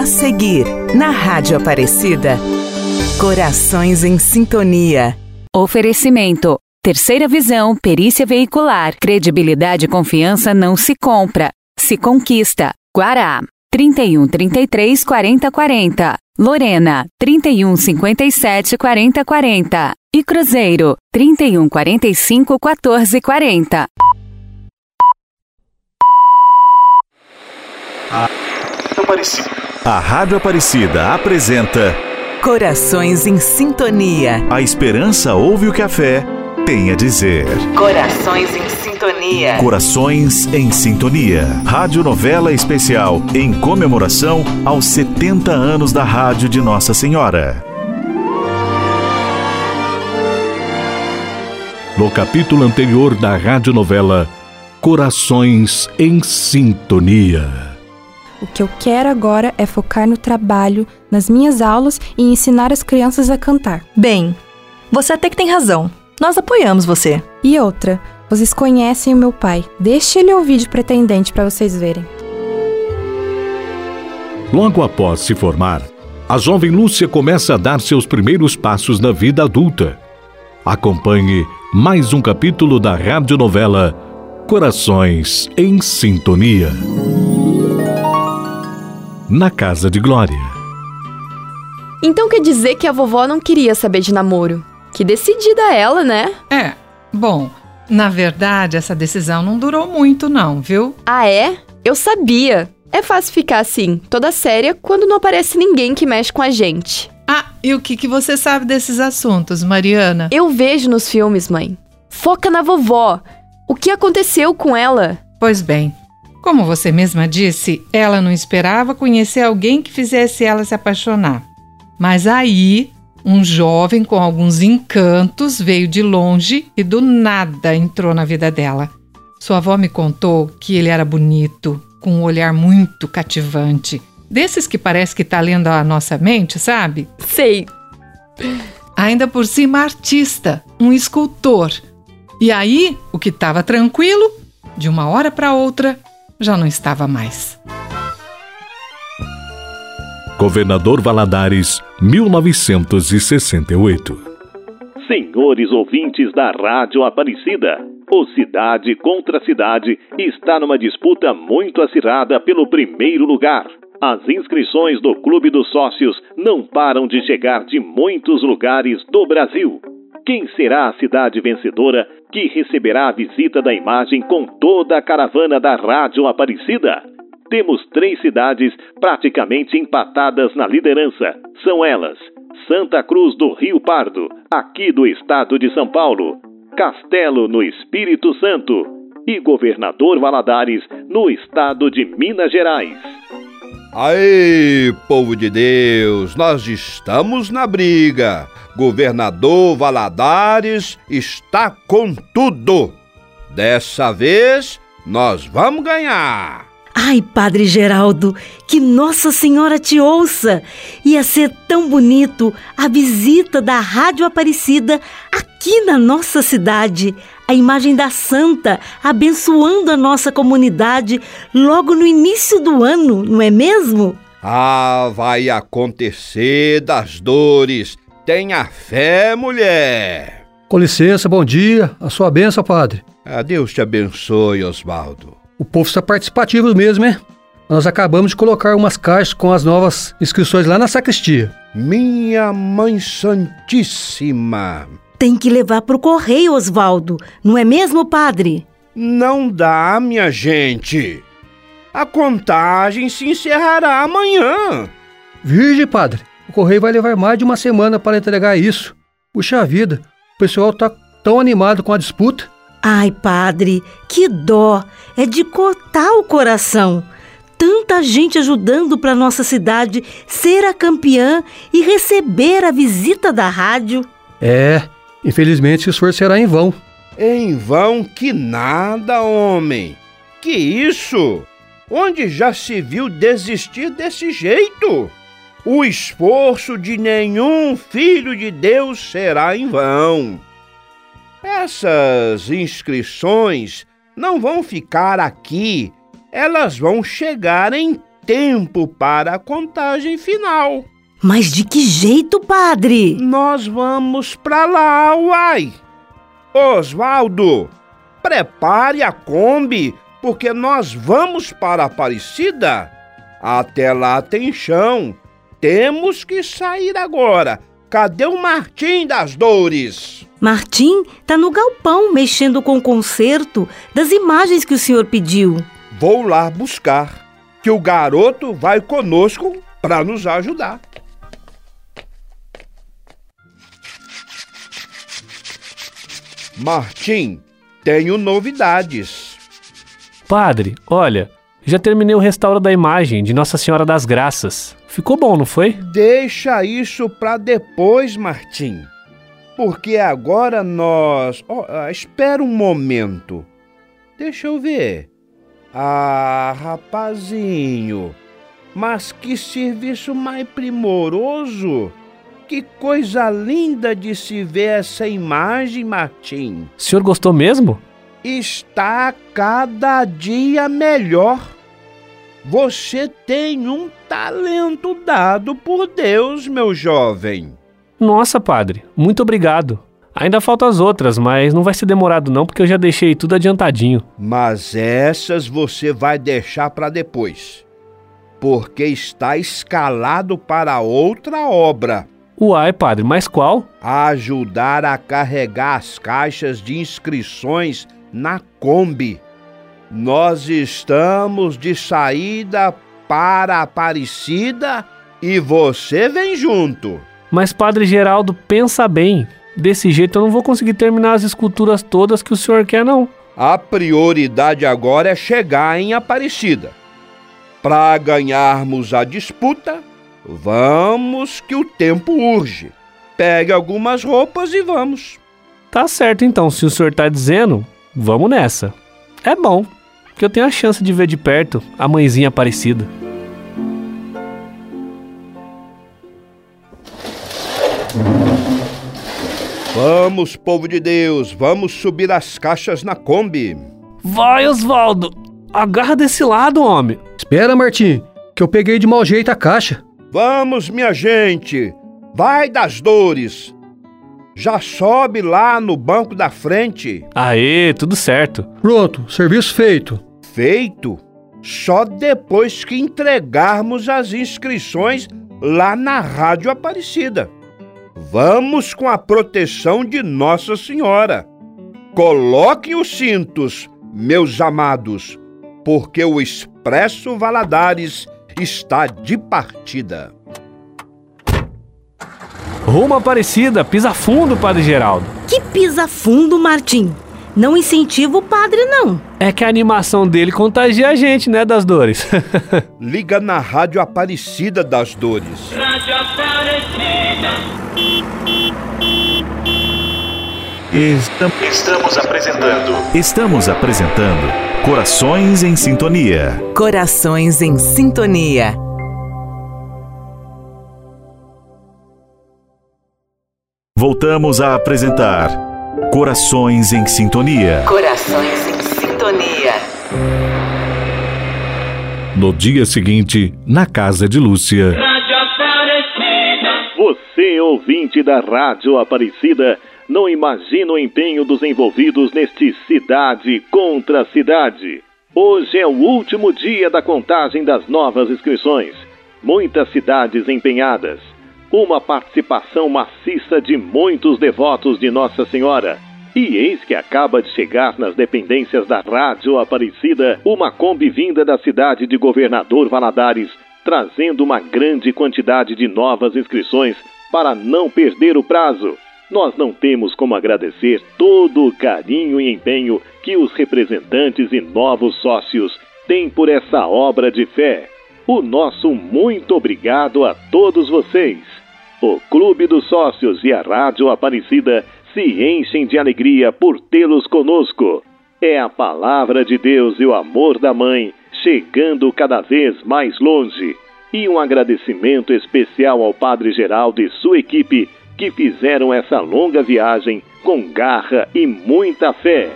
A seguir, na Rádio Aparecida, Corações em Sintonia. Oferecimento. Terceira visão, perícia veicular, credibilidade e confiança não se compra, se conquista. Guará. 31 33 40 40. Lorena, 31 57 40 40. E Cruzeiro, 31 45 14 40. A Rádio Aparecida apresenta Corações em Sintonia. A Esperança ouve o que a fé tem a dizer. Corações em Sintonia. Corações em Sintonia. Rádio novela especial em comemoração aos 70 anos da Rádio de Nossa Senhora. No capítulo anterior da radionovela Corações em Sintonia. O que eu quero agora é focar no trabalho, nas minhas aulas e ensinar as crianças a cantar. Bem, você até que tem razão. Nós apoiamos você. E outra, vocês conhecem o meu pai. Deixe ele ouvir de pretendente para vocês verem. Logo após se formar, a jovem Lúcia começa a dar seus primeiros passos na vida adulta. Acompanhe mais um capítulo da radionovela Corações em Sintonia. Na Casa de Glória. Então quer dizer que a vovó não queria saber de namoro? Que decidida ela, né? É, bom, na verdade essa decisão não durou muito, não, viu? Ah, é? Eu sabia. É fácil ficar assim, toda séria, quando não aparece ninguém que mexe com a gente. Ah, e o que, que você sabe desses assuntos, Mariana? Eu vejo nos filmes, mãe. Foca na vovó. O que aconteceu com ela? Pois bem, como você mesma disse, ela não esperava conhecer alguém que fizesse ela se apaixonar. Mas aí, um jovem com alguns encantos veio de longe e do nada entrou na vida dela. Sua avó me contou que ele era bonito, com um olhar muito cativante. Desses que parece que está lendo a nossa mente, sabe? Sei. Ainda por cima, artista, um escultor. E aí, o que estava tranquilo, de uma hora para outra, já não estava mais. Governador Valadares, 1968. Senhores ouvintes da Rádio Aparecida, o Cidade contra Cidade está numa disputa muito acirrada pelo primeiro lugar. As inscrições do Clube dos Sócios não param de chegar de muitos lugares do Brasil. Quem será a cidade vencedora que receberá a visita da imagem com toda a caravana da Rádio Aparecida? Temos três cidades praticamente empatadas na liderança. São elas: Santa Cruz do Rio Pardo, aqui do estado de São Paulo, Castelo, no Espírito Santo, e Governador Valadares, no estado de Minas Gerais. Aí, povo de Deus, nós estamos na briga. Governador Valadares está com tudo. Dessa vez, nós vamos ganhar. Ai, Padre Geraldo, que Nossa Senhora te ouça! Ia ser tão bonito a visita da Rádio Aparecida aqui na nossa cidade. A imagem da Santa abençoando a nossa comunidade logo no início do ano, não é mesmo? Ah, vai acontecer das dores. Tenha fé, mulher. Com licença, bom dia. A sua benção, padre. Ah, Deus te abençoe, Osvaldo. O povo está participativo mesmo, hein? Nós acabamos de colocar umas caixas com as novas inscrições lá na sacristia. Minha Mãe Santíssima! Tem que levar pro correio, Osvaldo. Não é mesmo, padre? Não dá, minha gente. A contagem se encerrará amanhã. Virgem, padre. O correio vai levar mais de uma semana para entregar isso. Puxa vida, o pessoal tá tão animado com a disputa. Ai, padre, que dó! É de cortar o coração. Tanta gente ajudando para nossa cidade ser a campeã e receber a visita da rádio. É, infelizmente esse esforço será em vão. Em vão que nada, homem. Que isso? Onde já se viu desistir desse jeito? O esforço de nenhum filho de Deus será em vão. Essas inscrições não vão ficar aqui, elas vão chegar em tempo para a contagem final. Mas de que jeito, padre? Nós vamos para lá, uai. Oswaldo, prepare a Kombi, porque nós vamos para Aparecida. Até lá tem chão. Temos que sair agora. Cadê o Martim das Dores? Martim tá no galpão mexendo com o concerto das imagens que o senhor pediu. Vou lá buscar, que o garoto vai conosco para nos ajudar. Martim, tenho novidades. Padre, olha, já terminei o restauro da imagem de Nossa Senhora das Graças. Ficou bom, não foi? Deixa isso para depois, Martim. Porque agora nós. Oh, espera um momento. Deixa eu ver. Ah, rapazinho. Mas que serviço mais primoroso! Que coisa linda de se ver essa imagem, Martim. O senhor gostou mesmo? Está cada dia melhor. Você tem um talento dado por Deus, meu jovem. Nossa, padre, muito obrigado. Ainda faltam as outras, mas não vai ser demorado não, porque eu já deixei tudo adiantadinho. Mas essas você vai deixar para depois, porque está escalado para outra obra. Uai, padre, mas qual? Ajudar a carregar as caixas de inscrições na Kombi. Nós estamos de saída para Aparecida e você vem junto. Mas, Padre Geraldo, pensa bem. Desse jeito eu não vou conseguir terminar as esculturas todas que o senhor quer, não. A prioridade agora é chegar em Aparecida. Para ganharmos a disputa, Vamos que o tempo urge. Pegue algumas roupas e vamos. Tá certo então, se o senhor tá dizendo, vamos nessa. É bom, que eu tenho a chance de ver de perto a mãezinha Aparecida. Vamos, povo de Deus, vamos subir as caixas na Kombi. Vai, Osvaldo! Agarra desse lado, homem. Espera, Martim, que eu peguei de mau jeito a caixa. Vamos, minha gente, vai das dores. Já sobe lá no banco da frente. Aê, tudo certo. Pronto, serviço feito. Feito? Só depois que entregarmos as inscrições lá na Rádio Aparecida. Vamos com a proteção de Nossa Senhora. Coloquem os cintos, meus amados, porque o Expresso Valadares está de partida. Rumo Aparecida, pisa fundo, Padre Geraldo. Que pisa fundo, Martim? Não incentiva o padre, não. É que a animação dele contagia a gente, né, das dores. Liga na Rádio Aparecida das Dores. Rádio Aparecida. Estamos apresentando. Estamos apresentando Corações em Sintonia. Corações em Sintonia. Voltamos a apresentar Corações em Sintonia. Corações em Sintonia. No dia seguinte, na casa de Lúcia. Você, ouvinte da Rádio Aparecida, não imagina o empenho dos envolvidos neste Cidade contra Cidade. Hoje é o último dia da contagem das novas inscrições. Muitas cidades empenhadas. Uma participação maciça de muitos devotos de Nossa Senhora. E eis que acaba de chegar nas dependências da Rádio Aparecida uma Kombi vinda da cidade de Governador Valadares, trazendo uma grande quantidade de novas inscrições para não perder o prazo nós não temos como agradecer todo o carinho e empenho que os representantes e novos sócios têm por essa obra de fé. O nosso muito obrigado a todos vocês. O Clube dos Sócios e a Rádio Aparecida se enchem de alegria por tê-los conosco. É a palavra de Deus e o amor da Mãe chegando cada vez mais longe. E um agradecimento especial ao Padre Geraldo e sua equipe que fizeram essa longa viagem com garra e muita fé.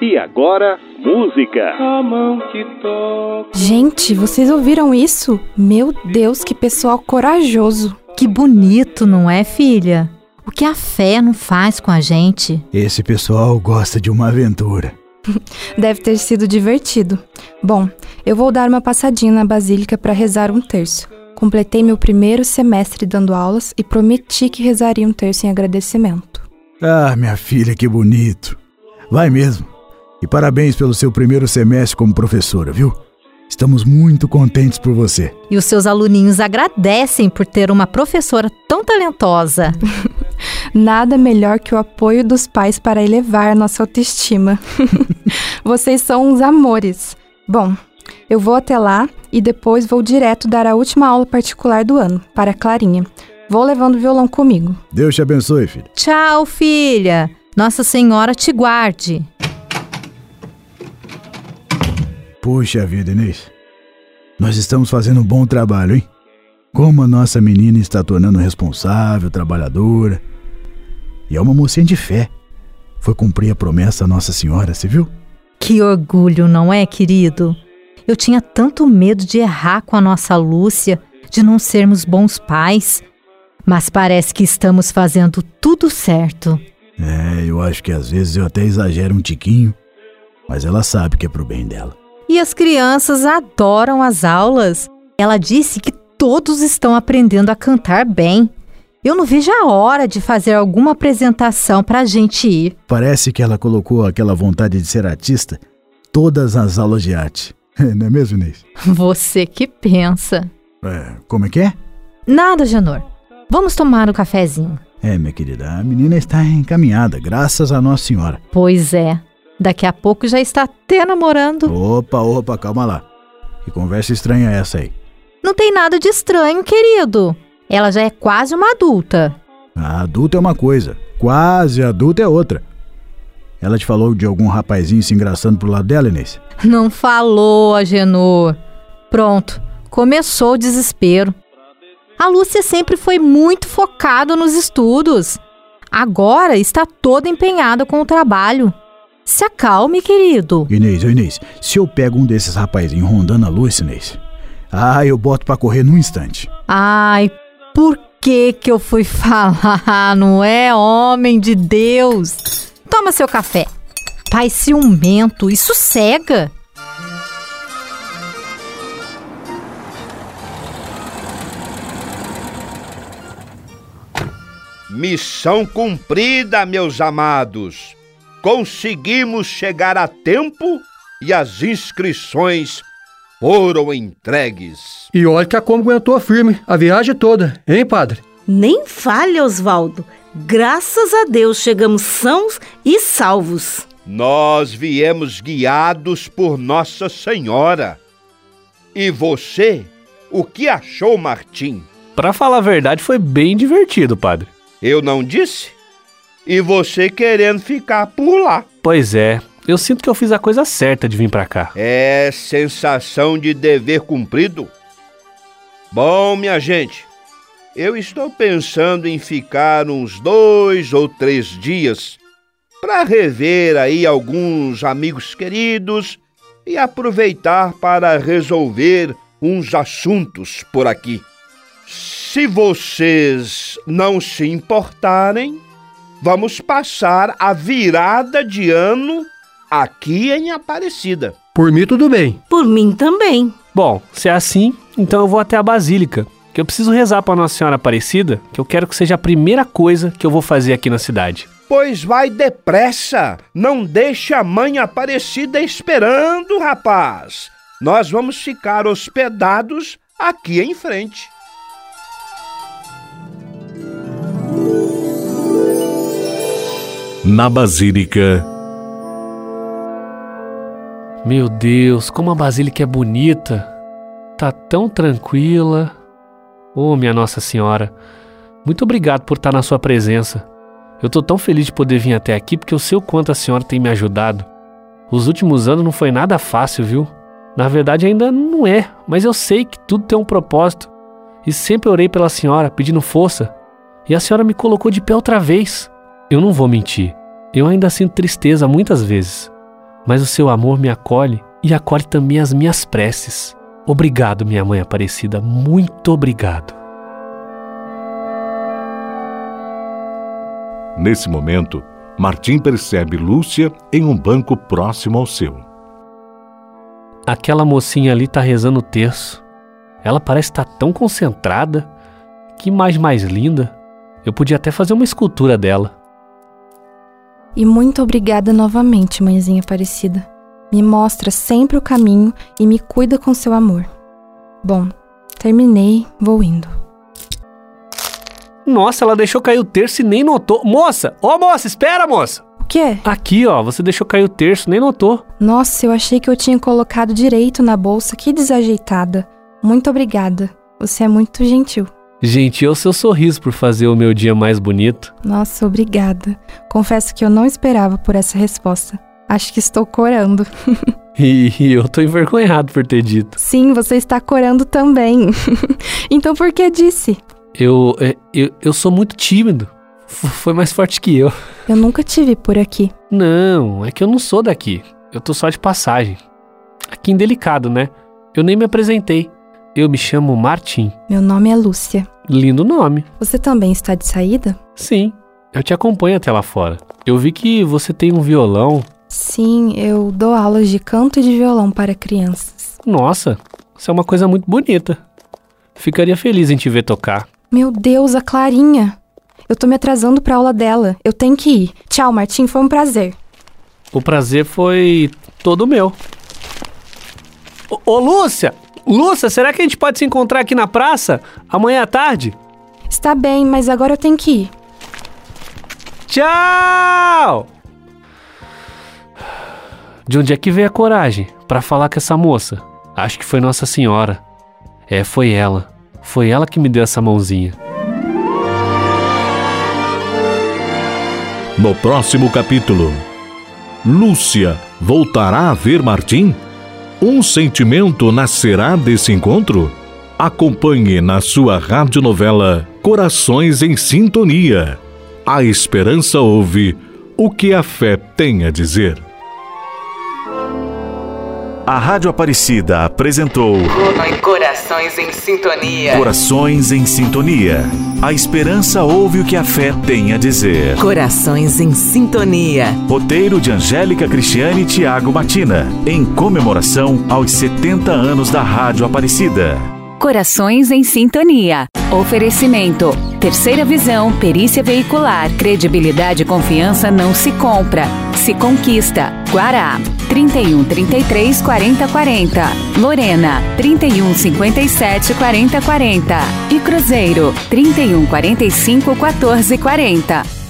E agora, música. A mão que toca. Gente, vocês ouviram isso? Meu Deus, que pessoal corajoso. Que bonito, não é, filha? O que a fé não faz com a gente? Esse pessoal gosta de uma aventura. Deve ter sido divertido. Bom, eu vou dar uma passadinha na Basílica para rezar um terço. Completei meu primeiro semestre dando aulas e prometi que rezaria um terço em agradecimento. Ah, minha filha, que bonito. Vai mesmo. E parabéns pelo seu primeiro semestre como professora, viu? Estamos muito contentes por você. E os seus aluninhos agradecem por ter uma professora tão talentosa. Nada melhor que o apoio dos pais para elevar a nossa autoestima. Vocês são uns amores. Bom, eu vou até lá e depois vou direto dar a última aula particular do ano, para a Clarinha. Vou levando o violão comigo. Deus te abençoe, filha. Tchau, filha. Nossa Senhora te guarde. Puxa vida, Inês. Nós estamos fazendo um bom trabalho, hein? Como a nossa menina está tornando responsável, trabalhadora. E é uma mocinha de fé. Foi cumprir a promessa à Nossa Senhora, você viu? Que orgulho, não é, querido? Eu tinha tanto medo de errar com a nossa Lúcia, de não sermos bons pais. Mas parece que estamos fazendo tudo certo. É, eu acho que às vezes eu até exagero um tiquinho, mas ela sabe que é pro bem dela. E as crianças adoram as aulas. Ela disse que todos estão aprendendo a cantar bem. Eu não vejo a hora de fazer alguma apresentação para a gente ir. Parece que ela colocou aquela vontade de ser artista todas as aulas de arte. Não é mesmo, Inês? Você que pensa. É, como é que é? Nada, Janor. Vamos tomar um cafezinho. É, minha querida, a menina está encaminhada, graças a Nossa Senhora. Pois é. Daqui a pouco já está até namorando. Opa, opa, calma lá. Que conversa estranha é essa aí? Não tem nada de estranho, querido. Ela já é quase uma adulta. A adulta é uma coisa, quase adulta é outra. Ela te falou de algum rapazinho se engraçando pro lado dela, Inês? Não falou, Agenor. Pronto, começou o desespero. A Lúcia sempre foi muito focada nos estudos. Agora está toda empenhada com o trabalho. Se acalme, querido. Inês, Inês, se eu pego um desses rapazinhos rondando a Lúcia, Inês, ah, eu boto pra correr num instante. Ai, por que que eu fui falar? Não é homem de Deus. Toma seu café. Pai ciumento, isso cega. Missão cumprida, meus amados. Conseguimos chegar a tempo e as inscrições foram entregues. E olha que a Combo aguentou firme a viagem toda, hein, padre? Nem fale, Osvaldo. Graças a Deus chegamos sãos e salvos. Nós viemos guiados por Nossa Senhora. E você, o que achou, Martim? Para falar a verdade, foi bem divertido, padre. Eu não disse? E você querendo ficar por lá. Pois é, eu sinto que eu fiz a coisa certa de vir para cá. É sensação de dever cumprido. Bom, minha gente, eu estou pensando em ficar uns dois ou três dias para rever aí alguns amigos queridos e aproveitar para resolver uns assuntos por aqui. Se vocês não se importarem, vamos passar a virada de ano aqui em Aparecida. Por mim, tudo bem. Por mim também. Bom, se é assim, então eu vou até a Basílica, que eu preciso rezar para Nossa Senhora Aparecida, que eu quero que seja a primeira coisa que eu vou fazer aqui na cidade. Pois vai depressa, não deixe a mãe Aparecida esperando, rapaz. Nós vamos ficar hospedados aqui em frente. Na Basílica. Meu Deus, como a Basílica é bonita! Tá tão tranquila. Oh, minha Nossa Senhora, muito obrigado por estar na sua presença. Eu tô tão feliz de poder vir até aqui porque eu sei o quanto a senhora tem me ajudado. Os últimos anos não foi nada fácil, viu? Na verdade ainda não é, mas eu sei que tudo tem um propósito. E sempre orei pela senhora, pedindo força. E a senhora me colocou de pé outra vez. Eu não vou mentir. Eu ainda sinto tristeza muitas vezes. mas o seu amor me acolhe e acolhe também as minhas preces. Obrigado, minha mãe Aparecida, muito obrigado. Nesse momento, Martim percebe Lúcia em um banco próximo ao seu. Aquela mocinha ali tá rezando o terço. Ela parece estar tá tão concentrada. Que imagem mais linda. Eu podia até fazer uma escultura dela. E muito obrigada novamente, mãezinha Aparecida. Me mostra sempre o caminho e me cuida com seu amor. Bom, terminei, vou indo. Nossa, ela deixou cair o terço e nem notou. Moça! Ô, moça, espera, moça! O quê? Aqui, ó, você deixou cair o terço, nem notou. Nossa, eu achei que eu tinha colocado direito na bolsa, que desajeitada. Muito obrigada. Você é muito gentil. Gentil é o seu sorriso por fazer o meu dia mais bonito. Nossa, obrigada. Confesso que eu não esperava por essa resposta. Acho que estou corando. e, e eu tô envergonhado por ter dito. Sim, você está corando também. então por que disse? Eu, é, eu, eu sou muito tímido. F foi mais forte que eu. Eu nunca tive por aqui. Não, é que eu não sou daqui. Eu tô só de passagem. Aqui indelicado, né? Eu nem me apresentei. Eu me chamo Martim. Meu nome é Lúcia. Lindo nome. Você também está de saída? Sim, eu te acompanho até lá fora. Eu vi que você tem um violão. Sim, eu dou aulas de canto e de violão para crianças. Nossa, isso é uma coisa muito bonita. Ficaria feliz em te ver tocar. Meu Deus, a Clarinha. Eu tô me atrasando pra aula dela. Eu tenho que ir. Tchau, Martim, foi um prazer. O prazer foi todo meu. Ô, ô, Lúcia! Lúcia, será que a gente pode se encontrar aqui na praça amanhã à tarde? Está bem, mas agora eu tenho que ir. Tchau! De onde é que veio a coragem para falar com essa moça? Acho que foi Nossa Senhora. É, foi ela. Foi ela que me deu essa mãozinha. No próximo capítulo, Lúcia voltará a ver Martim? Um sentimento nascerá desse encontro? Acompanhe na sua radionovela Corações em Sintonia. A esperança ouve o que a fé tem a dizer. A Rádio Aparecida apresentou Corações em Sintonia. Corações em Sintonia. A esperança ouve o que a fé tem a dizer. Corações em Sintonia. Roteiro de Angélica Cristiane e Tiago Matina. Em comemoração aos 70 anos da Rádio Aparecida. Corações em Sintonia. Oferecimento. Terceira visão, perícia veicular. Credibilidade e confiança não se compra, se conquista. Guará. 31 33 40 40. Lorena. 31 57 40 40. E Cruzeiro. 31 45 14 40.